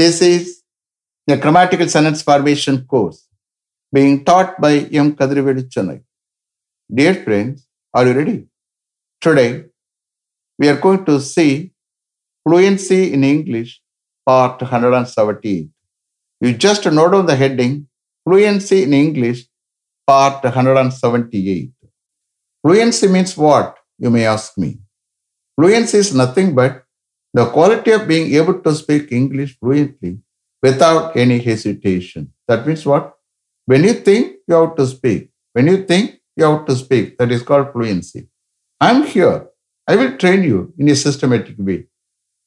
This is a grammatical sentence formation course being taught by M. Kadrivedi Chennai. Dear friends, are you ready? Today, we are going to see fluency in English, part 178. You just note down the heading Fluency in English, part 178. Fluency means what? You may ask me. Fluency is nothing but the quality of being able to speak English fluently without any hesitation. That means what? When you think, you have to speak. When you think, you have to speak. That is called fluency. I'm here. I will train you in a systematic way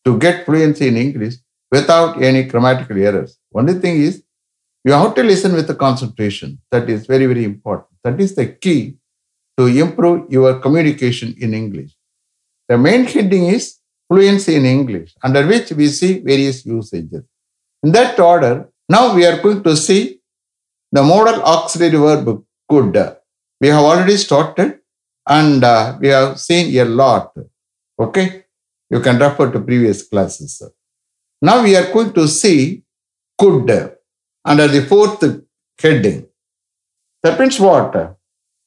to get fluency in English without any grammatical errors. Only thing is, you have to listen with the concentration. That is very, very important. That is the key to improve your communication in English. The main heading is fluency in English, under which we see various usages. In that order, now we are going to see the modal auxiliary verb could. We have already started and uh, we have seen a lot. Okay, you can refer to previous classes. Now we are going to see could under the fourth heading. That means what?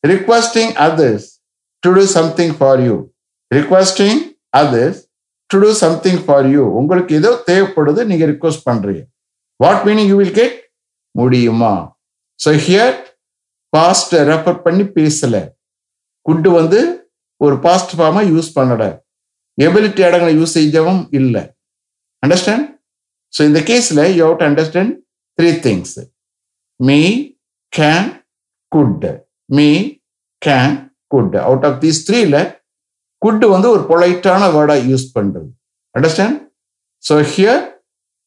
Requesting others to do something for you. Requesting others to do something for you உங்களுக்கு ஏதோ தேவைப்படுது நீங்க request பண்றீங்க. What meaning you will get முடியுமா? So here past refer பண்ணி பேசல. Could வந்து ஒரு பாஸ்ட் ஃபார்மா யூஸ் பண்ணல. எபிலிட்டி அடங்கின யூசேஜவும் இல்லை. அண்டர்ஸ்டாண்ட் ஸோ இந்த கேஸில் you have to understand three things me can could me can could out of these த்ரீல குட் வந்து ஒரு பொலைட்டான வேர்டா யூஸ் பண்றது. அண்டர்ஸ்டாண்ட் ஸோ ஹியர்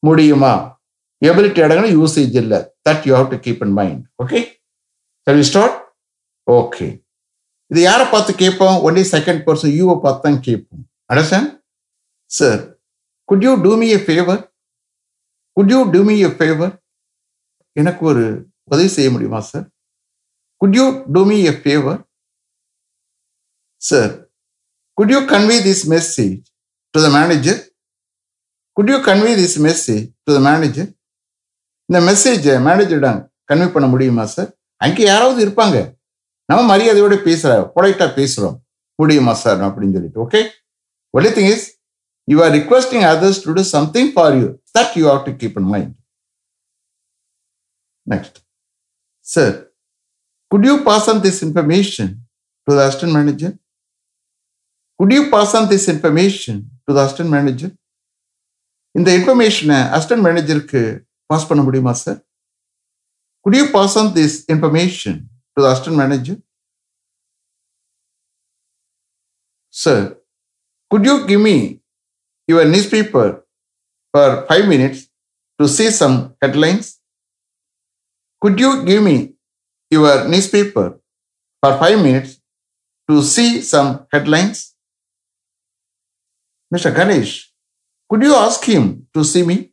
முடியுமா? எபிலிட்டி அடங்கின யூசேஜ் இல்லை. That you have to keep in mind okay சரி ஸ்டார்ட் ஓகே இது யாரை பார்த்து கேட்போம்? ஒன்லி செகண்ட் பர்சன் யூவை பார்த்து தான் கேட்போம். Understand sir could you do me a favour could you do me a favour எனக்கு ஒரு உதவி செய்ய முடியுமா sir could you do me a favour sir could you convey this message to the manager could you convey this message to the manager இந்த மெசேஜை மேனேஜரிடம் convey பண்ண முடியுமா sir அங்கே யாராவது இருப்பாங்க. நம்ம மரியாதையோட பேசுகிற பொலைட்டாக பேசுகிறோம் முடியுமா சார் அப்படின்னு சொல்லிட்டு okay only thing is you are requesting others to do something for you that you have to keep in mind next sir could you pass on this information to the assistant manager could you pass on this information to the assistant manager இந்த இன்ஃபர்மேஷனை assistant மேனேஜருக்கு pass பண்ண முடியுமா sir could you pass on this information to the assistant manager sir could you give me your newspaper for five minutes to see some headlines could you give me your newspaper for five minutes to see some headlines Mr. Ganesh, could you ask him to see me?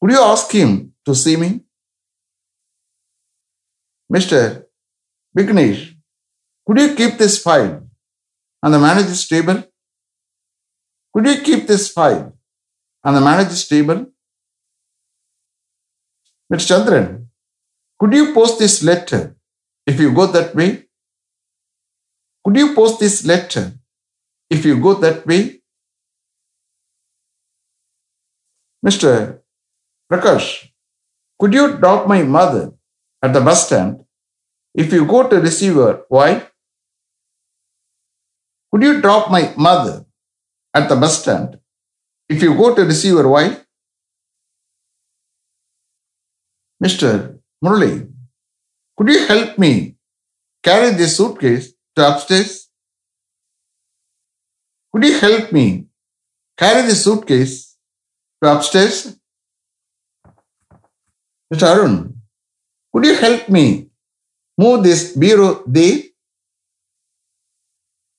Could you ask him to see me? Mr. Vignesh, could you keep this file on the manager's table? Could you keep this file on the manager's table? Mr. Chandran, could you post this letter if you go that way? Could you post this letter if you go that way? Mr. Prakash, could you drop my mother at the bus stand if you go to receive her? Why? Could you drop my mother at the bus stand if you go to receive her? Why? Mr. Murali, could you help me carry this suitcase to upstairs? Could you help me carry this suitcase to upstairs? Mr. Arun, could you help me move this bureau there?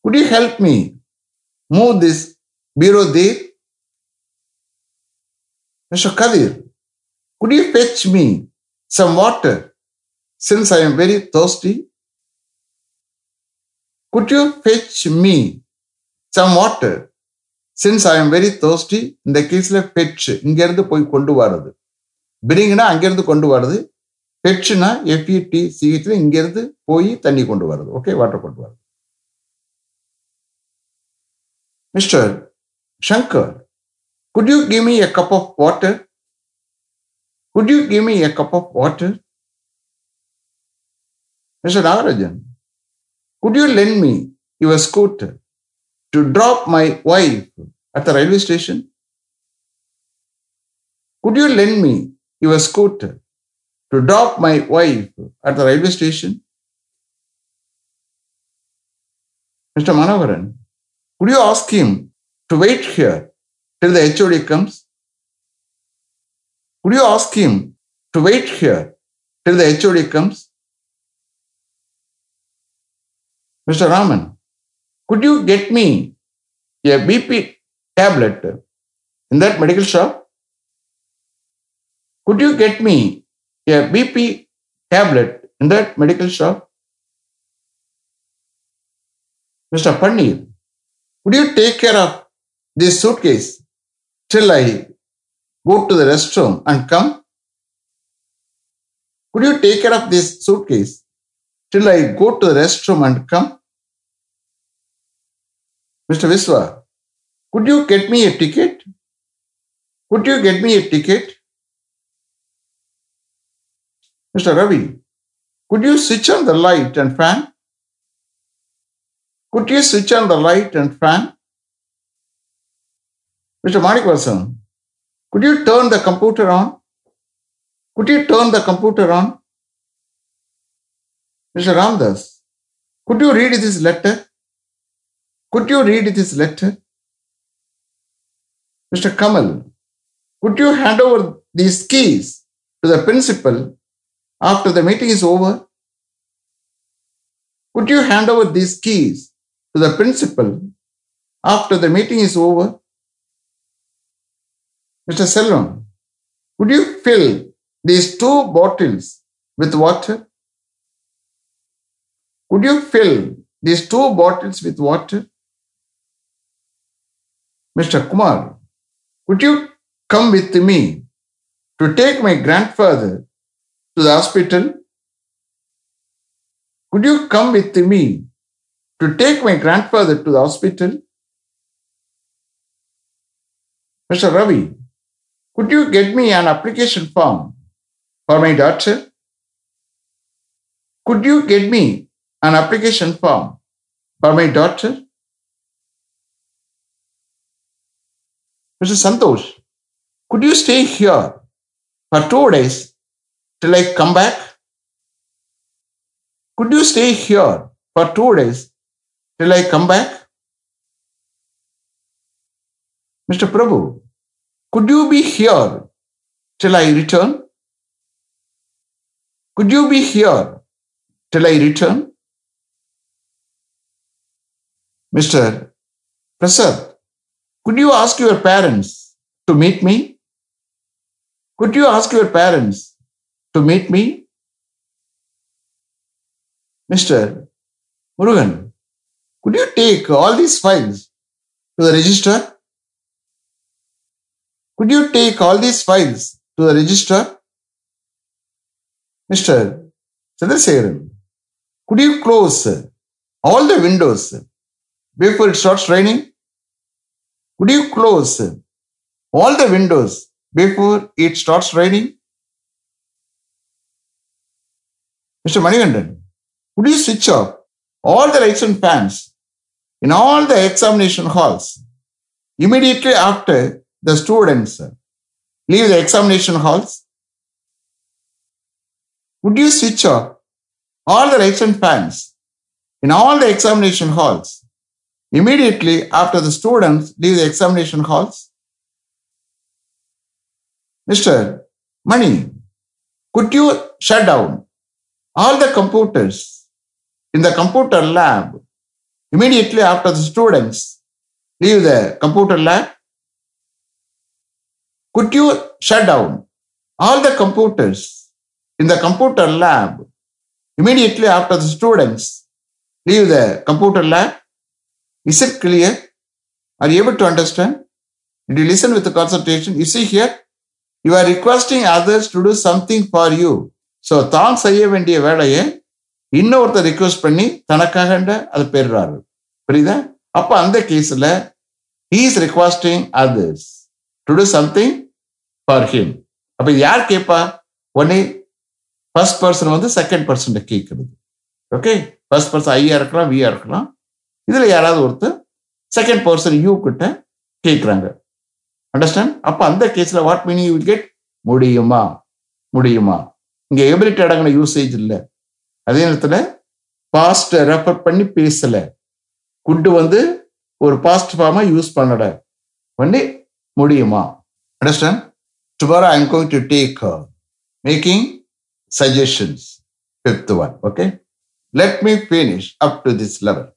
Could you help me move this bureau there? Mr. Kadir, could you fetch me some water since I am very thirsty? Could you fetch me some water since I am very thirsty இந்த கேஸில் Petch இருந்து போய் கொண்டு வர்றது. பிரிங்னா அங்கிருந்து கொண்டு வர்றது. பெட்ச்னா FED சிஹெச்ல இங்கிருந்து போய் தண்ணி கொண்டு வர்றது. ஓகே வாட்டர் கொண்டு வர்றது. Mister Shankar could you give me a cup of water could you give me a cup of water mister Nagarajan could you lend me your scooter to drop my wife at the railway station? Could you lend me your scooter to drop my wife at the railway station? Mr. Manavaran, could you ask him to wait here till the HOD comes? Could you ask him to wait here till the HOD comes? Mr. Raman, could you get me a BP tablet in that medical shop? Could you get me a BP tablet in that medical shop? Mr. Panir, would you take care of this suitcase till I go to the restroom and come? Could you take care of this suitcase till I go to the restroom and come? Mr. Viswa, could you get me a ticket? Could you get me a ticket? Mr. Ravi, could you switch on the light and fan? Could you switch on the light and fan? Mr. Manikvasan, could you turn the computer on? Could you turn the computer on? Mr. Ramdas, could you read this letter? Could you read this letter? Mr. Kamal, could you hand over these keys to the principal after the meeting is over? Could you hand over these keys to the principal after the meeting is over? Mr. Selvam, could you fill these two bottles with water? Could you fill these two bottles with water? Mr. Kumar, could you come with me to take my grandfather to the hospital? Could you come with me to take my grandfather to the hospital? Mr. Ravi, could you get me an application form for my daughter? Could you get me an application form for my daughter? Mr. Santosh, could you stay here for two days till I come back? Could you stay here for two days till I come back? Mr. Prabhu, could you be here till I return? Could you be here till I return? Mr. Prasad, could you ask your parents to meet me? Could you ask your parents to meet me? Mr. Murugan, could you take all these files to the register? Could you take all these files to the register? Mr. Chandrasekharan, could you close all the windows before it starts raining? Could you close all the windows before it starts raining? Mr. Manigandan, could you switch off all the lights and fans in all the examination halls immediately after the students leave the examination halls? Would you switch off all the lights and fans in all the examination halls immediately after the students leave the examination halls? Mr. Mani, could you shut down all the computers in the computer lab immediately after the students leave the computer lab? Could you shut down all the computers in the computer lab immediately after the students leave the computer lab? Is it clear? Are you able to understand? Did you listen with the concentration? You see here, you are requesting others to do something for you. So தான் செய்ய வேண்டிய வேலையை இன்னொருத்தர் request பண்ணி தனக்காக அதை பெறுறாரு புரியுதா அப்போ அந்த கேஸில் he's requesting others to do something for him அப்போ யார் கேட்பா ஒன்னே ஃபர்ஸ்ட் பர்சன் வந்து செகண்ட் பர்சன் கேட்கறது ஓகே ஃபர்ஸ்ட் பர்சன் ஐயா இருக்கலாம் வியா இருக்கலாம் இதுல யாராவது ஒருத்தர் செகண்ட் பர்சன் யூ கிட்ட கேட்குறாங்க அண்டர்ஸ்டாண்ட் அப்ப அந்த கேஸ்ல வாட் மீனிங் யூ கெட் முடியுமா? முடியுமா? இங்க எபிலிட்டி அடங்கின யூசேஜ் இல்லை. அதே நேரத்தில் பாஸ்ட் ரெஃபர் பண்ணி பேசல. குட்டு வந்து ஒரு பாஸ்ட் ஃபார்மா யூஸ் பண்ணல. பண்ணி முடியுமா? Understand tomorrow I am going to take making suggestions fifth one okay let me finish up to this level